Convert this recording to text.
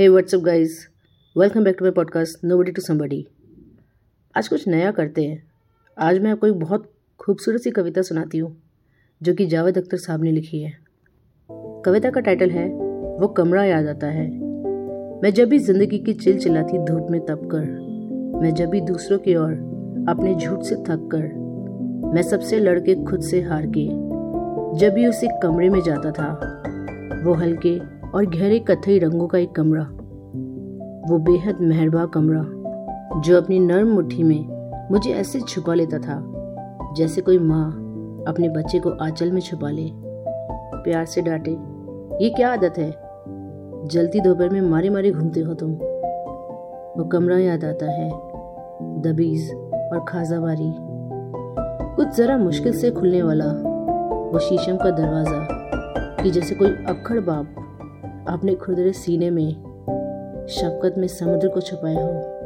Hey what's up guys welcome back to my podcast nobody to somebody आज कुछ नया करते हैं। आज मैं आपको एक बहुत खूबसूरत सी कविता सुनाती हूँ, जो कि जावेद अख्तर साहब ने लिखी है। कविता का टाइटल है, वो कमरा याद आता है। मैं जब भी ज़िंदगी की चिल चिल्लाती धूप में तप कर मैं जब भी दूसरों की ओर अपने झूठ से थक कर मैं सबसे लड़के खुद से हार के, जब भी उसे कमरे में जाता था, वो हल्के और गहरे कथई रंगों का एक कमरा। वो बेहद मेहरबा कमरा, जो अपनी नर्म मुट्ठी में मुझे ऐसे छुपा लेता था, जैसे कोई माँ अपने बच्चे को आंचल में छुपा ले। प्यार से डांटे, ये क्या आदत है? जलती दोपहर में मारे मारे घूमते हो तुम। वो कमरा याद आता है, दबीज और खाजाबारी कुछ जरा मुश्किल से खुलने वाला वो शीशम का दरवाज़ा, कि जैसे कोई अक्खड़ बाप अपने खुदरे सीने में शफकत में समुद्र को छुपाए हो।